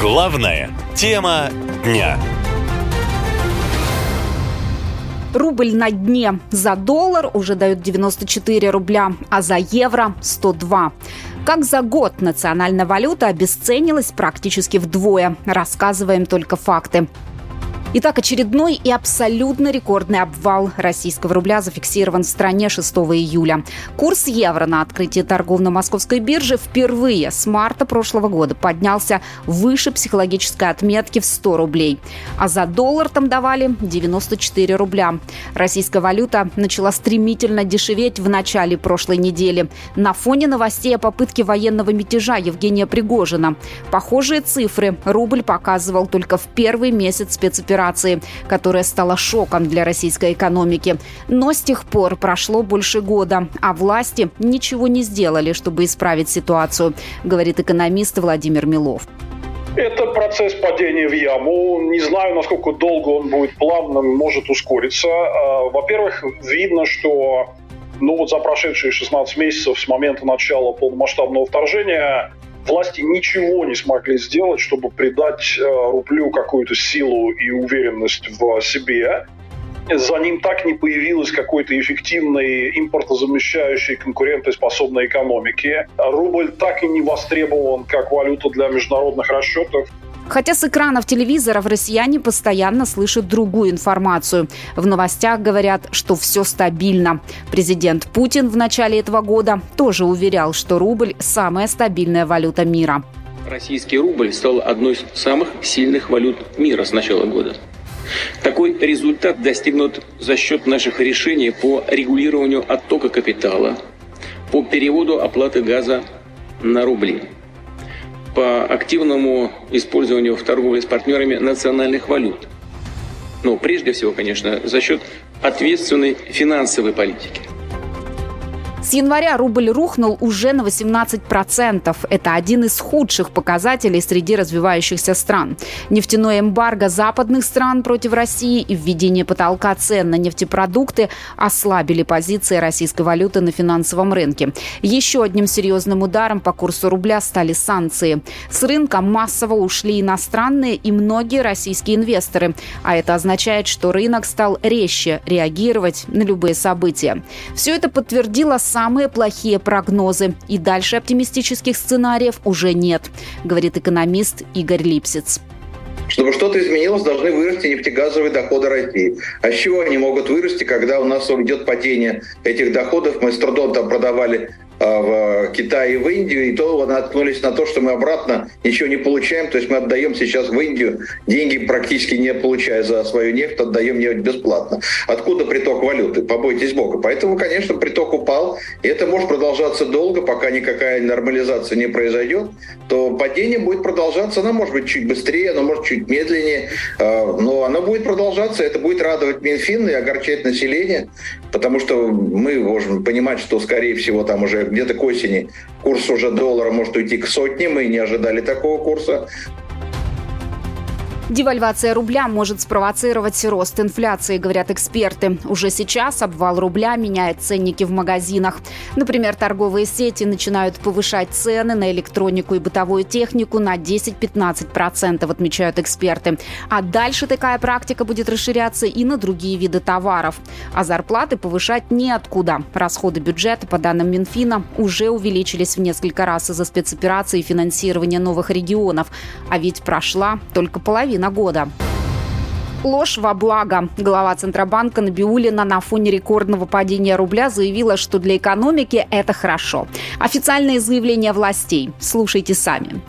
Главная тема дня. Рубль на дне. За доллар уже дают 94 рубля, а за евро 102. Как за год национальная валюта обесценилась практически вдвое. Рассказываем только факты. Итак, очередной и абсолютно рекордный обвал российского рубля зафиксирован в стране 6 июля. Курс евро на открытии торгов на московской бирже впервые с марта прошлого года поднялся выше психологической отметки в 100 рублей. А за доллар там давали 94 рубля. Российская валюта начала стремительно дешеветь в начале прошлой недели на фоне новостей о попытке военного мятежа Евгения Пригожина. Похожие цифры рубль показывал только в первый месяц спецоперации операции, которая стала шоком для российской экономики. Но с тех пор прошло больше года, а власти ничего не сделали, чтобы исправить ситуацию, говорит экономист Владимир Милов. Это процесс падения в яму. Не знаю, насколько долго он будет плавным, может ускориться. А, во-первых, видно, что ну вот за прошедшие 16 месяцев с момента начала полномасштабного вторжения власти ничего не смогли сделать, чтобы придать э, рублю какую-то силу и уверенность в себе. За ним так не появилась какой-то эффективной импортозамещающей конкурентоспособной экономики. Рубль так и не востребован как валюта для международных расчетов. Хотя с экранов телевизоров россияне постоянно слышат другую информацию. В новостях говорят, что все стабильно. Президент Путин в начале этого года тоже уверял, что рубль – самая стабильная валюта мира. Российский рубль стал одной из самых сильных валют мира с начала года. Такой результат достигнут за счет наших решений по регулированию оттока капитала, по переводу оплаты газа на рубли – по активному использованию в торговле с партнерами национальных валют. Но прежде всего, конечно, за счет ответственной финансовой политики – с января рубль рухнул уже на 18%. Это один из худших показателей среди развивающихся стран. Нефтяное эмбарго западных стран против России и введение потолка цен на нефтепродукты ослабили позиции российской валюты на финансовом рынке. Еще одним серьезным ударом по курсу рубля стали санкции. С рынка массово ушли иностранные и многие российские инвесторы. А это означает, что рынок стал резче реагировать на любые события. Все это подтвердило самые плохие прогнозы. И дальше оптимистических сценариев уже нет, говорит экономист Игорь Липсиц. Чтобы что-то изменилось, должны вырасти нефтегазовые доходы России. А с чего они могут вырасти, когда у нас идет падение этих доходов? Мы с трудом там продавали а, в Китай и в Индию, и то наткнулись на то, что мы обратно ничего не получаем. То есть мы отдаем сейчас в Индию деньги практически не получая за свою нефть, отдаем нефть бесплатно. Откуда приток валюты? Побойтесь Бога. Поэтому, конечно, приток упал, и это может продолжаться долго, пока никакая нормализация не произойдет, то падение будет продолжаться, оно может быть чуть быстрее, оно может чуть медленнее, а, но оно будет продолжаться, это будет радовать Минфин и огорчать население, потому что мы можем понимать, что, скорее всего, там уже где-то к осени курс уже доллара может уйти к сотне. Мы не ожидали такого курса. Девальвация рубля может спровоцировать рост инфляции, говорят эксперты. Уже сейчас обвал рубля меняет ценники в магазинах. Например, торговые сети начинают повышать цены на электронику и бытовую технику на 10-15%, отмечают эксперты. А дальше такая практика будет расширяться и на другие виды товаров. А зарплаты повышать неоткуда. Расходы бюджета, по данным Минфина, уже увеличились в несколько раз из-за спецоперации и финансирования новых регионов. А ведь прошла только половина половина года. Ложь во благо. Глава Центробанка Набиулина на фоне рекордного падения рубля заявила, что для экономики это хорошо. Официальные заявления властей. Слушайте сами.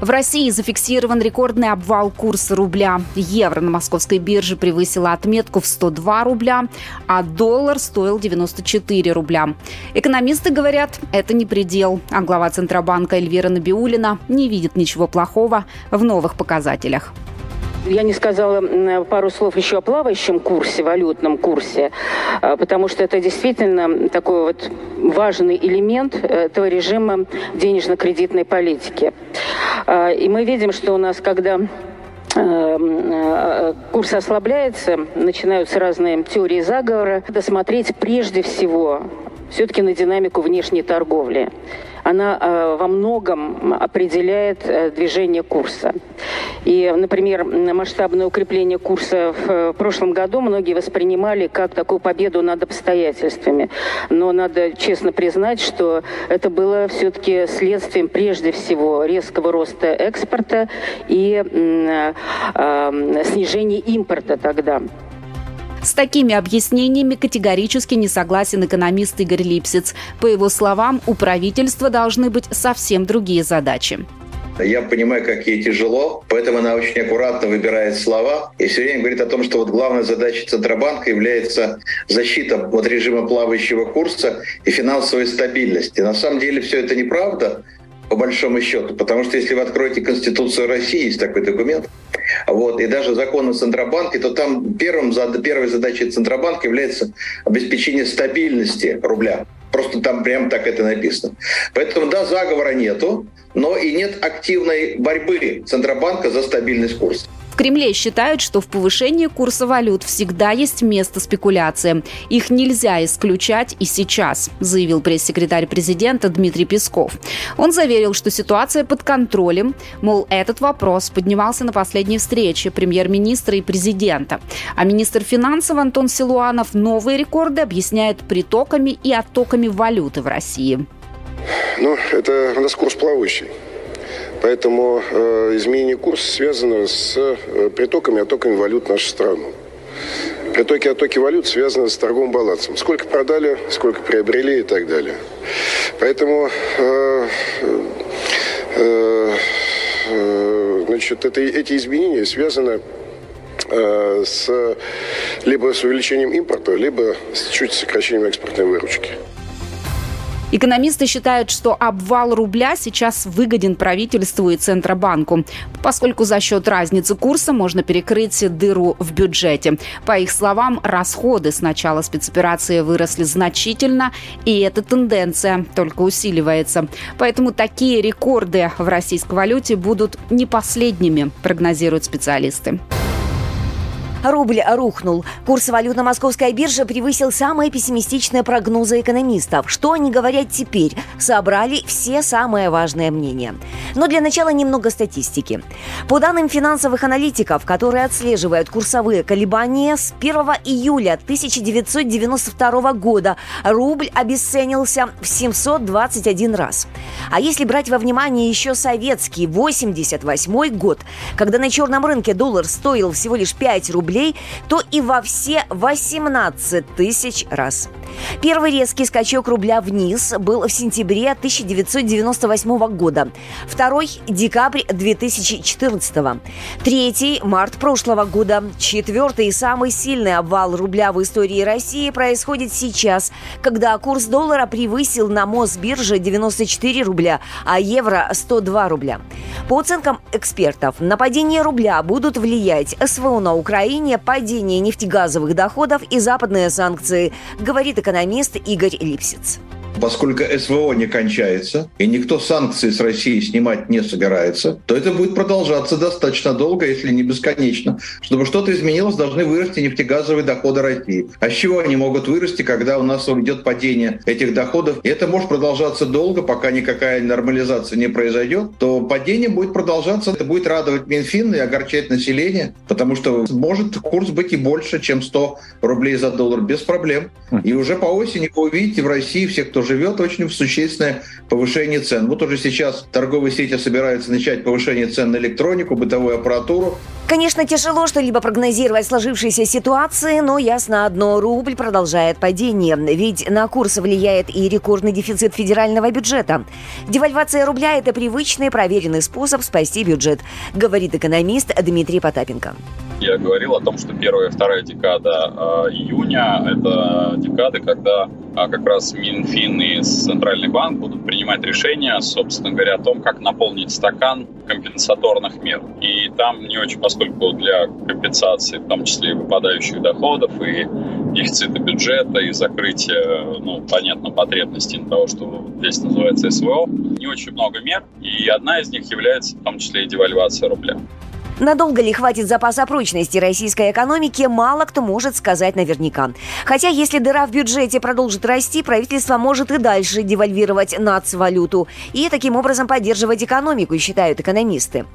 В России зафиксирован рекордный обвал курса рубля. Евро на московской бирже превысила отметку в 102 рубля, а доллар стоил 94 рубля. Экономисты говорят, это не предел, а глава Центробанка Эльвира Набиулина не видит ничего плохого в новых показателях. Я не сказала пару слов еще о плавающем курсе, валютном курсе, а, потому что это действительно такой вот важный элемент этого режима денежно-кредитной политики. А, и мы видим, что у нас, когда а, курс ослабляется, начинаются разные теории заговора. Надо смотреть прежде всего все-таки на динамику внешней торговли. Она э, во многом определяет э, движение курса. И, например, масштабное укрепление курса в прошлом году многие воспринимали как такую победу над обстоятельствами. Но надо честно признать, что это было все-таки следствием прежде всего резкого роста экспорта и снижения импорта тогда. С такими объяснениями категорически не согласен экономист Игорь Липсиц. По его словам, у правительства должны быть совсем другие задачи. Я понимаю, как ей тяжело, поэтому она очень аккуратно выбирает слова и все время говорит о том, что вот главная задача Центробанка является защита от режима плавающего курса и финансовой стабильности. На самом деле все это неправда по большому счету. Потому что если вы откроете Конституцию России, есть такой документ, вот, и даже закон о Центробанке, то там первым, первой задачей Центробанка является обеспечение стабильности рубля. Просто там прям так это написано. Поэтому, да, заговора нету, но и нет активной борьбы Центробанка за стабильность курса. В Кремле считают, что в повышении курса валют всегда есть место спекуляциям. Их нельзя исключать и сейчас, заявил пресс-секретарь президента Дмитрий Песков. Он заверил, что ситуация под контролем, мол, этот вопрос поднимался на последней встрече премьер-министра и президента. А министр финансов Антон Силуанов новые рекорды объясняет притоками и оттоками валюты в России. Ну, это у нас курс плавающий. Поэтому э, изменение курса связано с э, притоками и оттоками валют в нашу страну. Притоки и оттоки валют связаны с торговым балансом. Сколько продали, сколько приобрели и так далее. Поэтому э, э, э, значит, это, эти изменения связаны с, либо с увеличением импорта, либо с чуть сокращением экспортной выручки. Экономисты считают, что обвал рубля сейчас выгоден правительству и Центробанку, поскольку за счет разницы курса можно перекрыть дыру в бюджете. По их словам, расходы с начала спецоперации выросли значительно, и эта тенденция только усиливается. Поэтому такие рекорды в российской валюте будут не последними, прогнозируют специалисты. Рубль рухнул. Курс валют на московской бирже превысил самые пессимистичные прогнозы экономистов. Что они говорят теперь? Собрали все самые важные мнения. Но для начала немного статистики. По данным финансовых аналитиков, которые отслеживают курсовые колебания, с 1 июля 1992 года рубль обесценился в 721 раз. А если брать во внимание еще советский 88 год, когда на черном рынке доллар стоил всего лишь 5 рублей, рублей, то и во все 18 тысяч раз. Первый резкий скачок рубля вниз был в сентябре 1998 года, второй – декабрь 2014, третий – март прошлого года, четвертый и самый сильный обвал рубля в истории России происходит сейчас, когда курс доллара превысил на Мосбирже 94 рубля, а евро – 102 рубля. По оценкам экспертов, на падение рубля будут влиять СВО на Украине, снижение падения нефтегазовых доходов и западные санкции, говорит экономист Игорь Липсиц. Поскольку СВО не кончается, и никто санкции с России снимать не собирается, то это будет продолжаться достаточно долго, если не бесконечно. Чтобы что-то изменилось, должны вырасти нефтегазовые доходы России. А с чего они могут вырасти, когда у нас идет падение этих доходов? И это может продолжаться долго, пока никакая нормализация не произойдет, то падение будет продолжаться. Это будет радовать Минфин и огорчать население, потому что может курс быть и больше, чем 100 рублей за доллар без проблем. И уже по осени вы увидите в России все, кто живет очень существенное повышение цен. Вот уже сейчас торговые сети собираются начать повышение цен на электронику, бытовую аппаратуру. Конечно, тяжело что-либо прогнозировать сложившейся ситуации, но ясно одно, рубль продолжает падение. Ведь на курс влияет и рекордный дефицит федерального бюджета. Девальвация рубля – это привычный проверенный способ спасти бюджет, говорит экономист Дмитрий Потапенко. Я говорил о том, что первая и вторая декада э, июня – это декады, когда э, как раз Минфин и Центральный банк будут принимать решения, собственно говоря, о том, как наполнить стакан компенсаторных мер. И там не очень, поскольку для компенсации, в том числе и выпадающих доходов, и дефицита бюджета, и закрытия, ну, понятно, потребностей того, что здесь называется СВО, не очень много мер, и одна из них является в том числе и девальвация рубля. Надолго ли хватит запаса прочности российской экономики, мало кто может сказать наверняка. Хотя, если дыра в бюджете продолжит расти, правительство может и дальше девальвировать нацвалюту и таким образом поддерживать экономику, считают экономисты.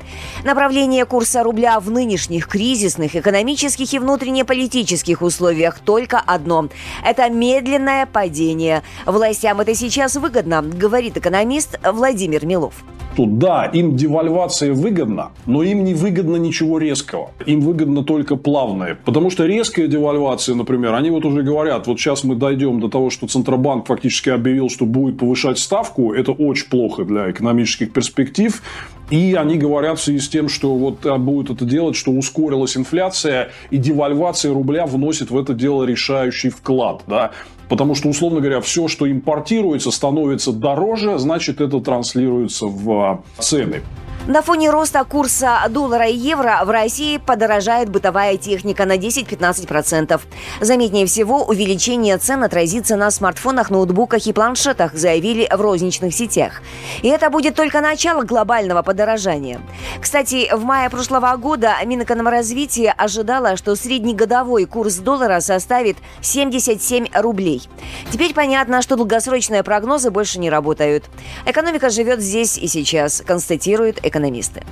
Направление курса рубля в нынешних кризисных экономических и внутреннеполитических условиях только одно – это медленное падение. Властям это сейчас выгодно, говорит экономист Владимир Милов что да, им девальвация выгодна, но им не выгодно ничего резкого. Им выгодно только плавное. Потому что резкая девальвация, например, они вот уже говорят, вот сейчас мы дойдем до того, что Центробанк фактически объявил, что будет повышать ставку. Это очень плохо для экономических перспектив. И они говорят в связи с тем, что вот а, будут это делать, что ускорилась инфляция, и девальвация рубля вносит в это дело решающий вклад. Да? Потому что, условно говоря, все, что импортируется, становится дороже, значит, это транслируется в а, цены. На фоне роста курса доллара и евро в России подорожает бытовая техника на 10-15%. Заметнее всего, увеличение цен отразится на смартфонах, ноутбуках и планшетах, заявили в розничных сетях. И это будет только начало глобального подорожания. Кстати, в мае прошлого года Минэкономразвитие ожидало, что среднегодовой курс доллара составит 77 рублей. Теперь понятно, что долгосрочные прогнозы больше не работают. Экономика живет здесь и сейчас, констатирует экономисты.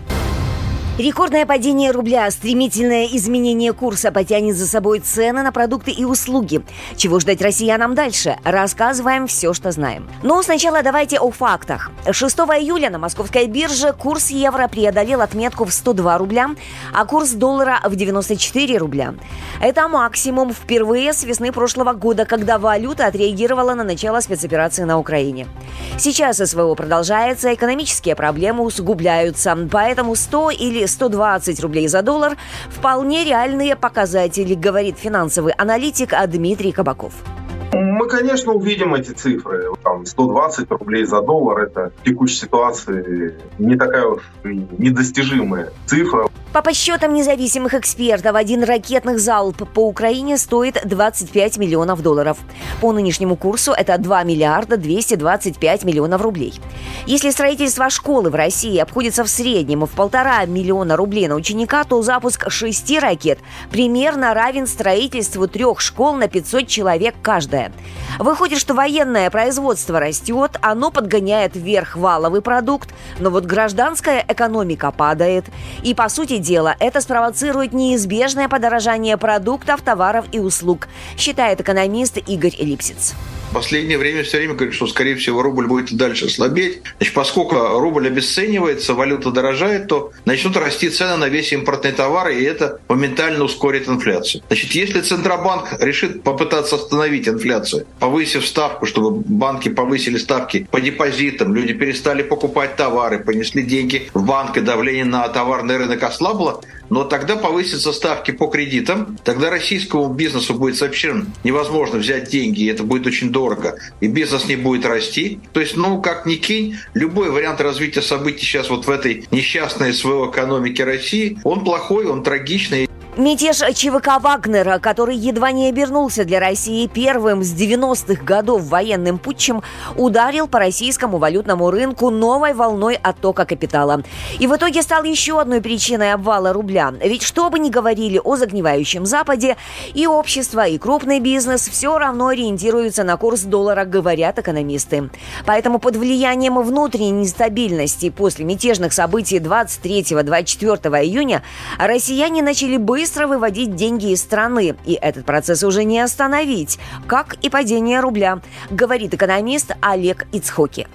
Рекордное падение рубля, стремительное изменение курса потянет за собой цены на продукты и услуги. Чего ждать россиянам дальше? Рассказываем все, что знаем. Но сначала давайте о фактах. 6 июля на московской бирже курс евро преодолел отметку в 102 рубля, а курс доллара в 94 рубля. Это максимум впервые с весны прошлого года, когда валюта отреагировала на начало спецоперации на Украине. Сейчас СВО продолжается, экономические проблемы усугубляются, поэтому 100 или 120 рублей за доллар – вполне реальные показатели, говорит финансовый аналитик Дмитрий Кабаков. Мы, конечно, увидим эти цифры. Там 120 рублей за доллар – это в текущей ситуации не такая уж недостижимая цифра. По подсчетам независимых экспертов, один ракетных залп по Украине стоит 25 миллионов долларов. По нынешнему курсу это 2 миллиарда 225 миллионов рублей. Если строительство школы в России обходится в среднем в полтора миллиона рублей на ученика, то запуск шести ракет примерно равен строительству трех школ на 500 человек каждая. Выходит, что военное производство растет, оно подгоняет вверх валовый продукт, но вот гражданская экономика падает. И, по сути дела, это спровоцирует неизбежное подорожание продуктов, товаров и услуг, считает экономист Игорь Элипсиц. Последнее время все время говорят, что, скорее всего, рубль будет дальше слабеть. Значит, поскольку рубль обесценивается, валюта дорожает, то начнут расти цены на весь импортный товар, и это моментально ускорит инфляцию. Значит, если Центробанк решит попытаться остановить инфляцию, повысив ставку, чтобы банки повысили ставки по депозитам, люди перестали покупать товары, понесли деньги в банк, и давление на товарный рынок ослабло, но тогда повысятся ставки по кредитам, тогда российскому бизнесу будет совершенно невозможно взять деньги, и это будет очень дорого, и бизнес не будет расти. То есть, ну, как ни кинь, любой вариант развития событий сейчас вот в этой несчастной СВО экономике России, он плохой, он трагичный. Мятеж ЧВК Вагнера, который едва не обернулся для России первым с 90-х годов военным путчем, ударил по российскому валютному рынку новой волной оттока капитала. И в итоге стал еще одной причиной обвала рубля. Ведь что бы ни говорили о загнивающем Западе, и общество, и крупный бизнес все равно ориентируются на курс доллара, говорят экономисты. Поэтому под влиянием внутренней нестабильности после мятежных событий 23-24 июня россияне начали быстро выводить деньги из страны, и этот процесс уже не остановить, как и падение рубля, говорит экономист Олег Ицхоки.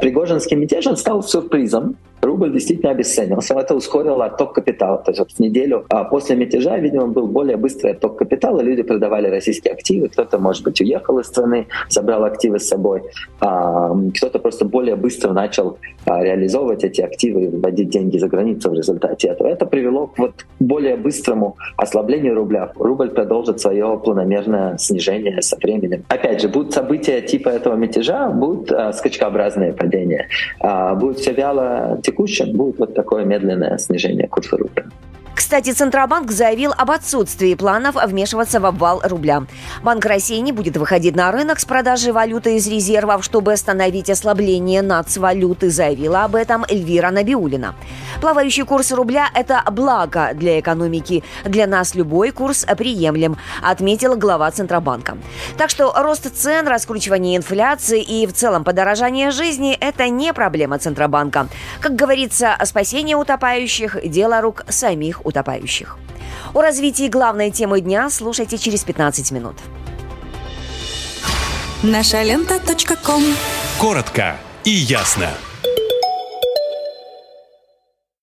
Пригожинский мятеж стал сюрпризом рубль действительно обесценился. Это ускорило отток капитала. То есть вот в неделю а после мятежа, видимо, был более быстрый отток капитала. Люди продавали российские активы. Кто-то, может быть, уехал из страны, забрал активы с собой. А, кто-то просто более быстро начал а, реализовывать эти активы и выводить деньги за границу в результате этого. Это привело к вот более быстрому ослаблению рубля. Рубль продолжит свое планомерное снижение со временем. Опять же, будут события типа этого мятежа, будут скачкообразные падения. Будет все вяло текущем будет вот такое медленное снижение курса рубля. Кстати, Центробанк заявил об отсутствии планов вмешиваться в обвал рубля. Банк России не будет выходить на рынок с продажей валюты из резервов, чтобы остановить ослабление нацвалюты, заявила об этом Эльвира Набиулина. Плавающий курс рубля – это благо для экономики. Для нас любой курс приемлем, отметила глава Центробанка. Так что рост цен, раскручивание инфляции и в целом подорожание жизни – это не проблема Центробанка. Как говорится, спасение утопающих – дело рук самих утопающих. О развитии главной темы дня слушайте через 15 минут. Наша лента. Коротко и ясно.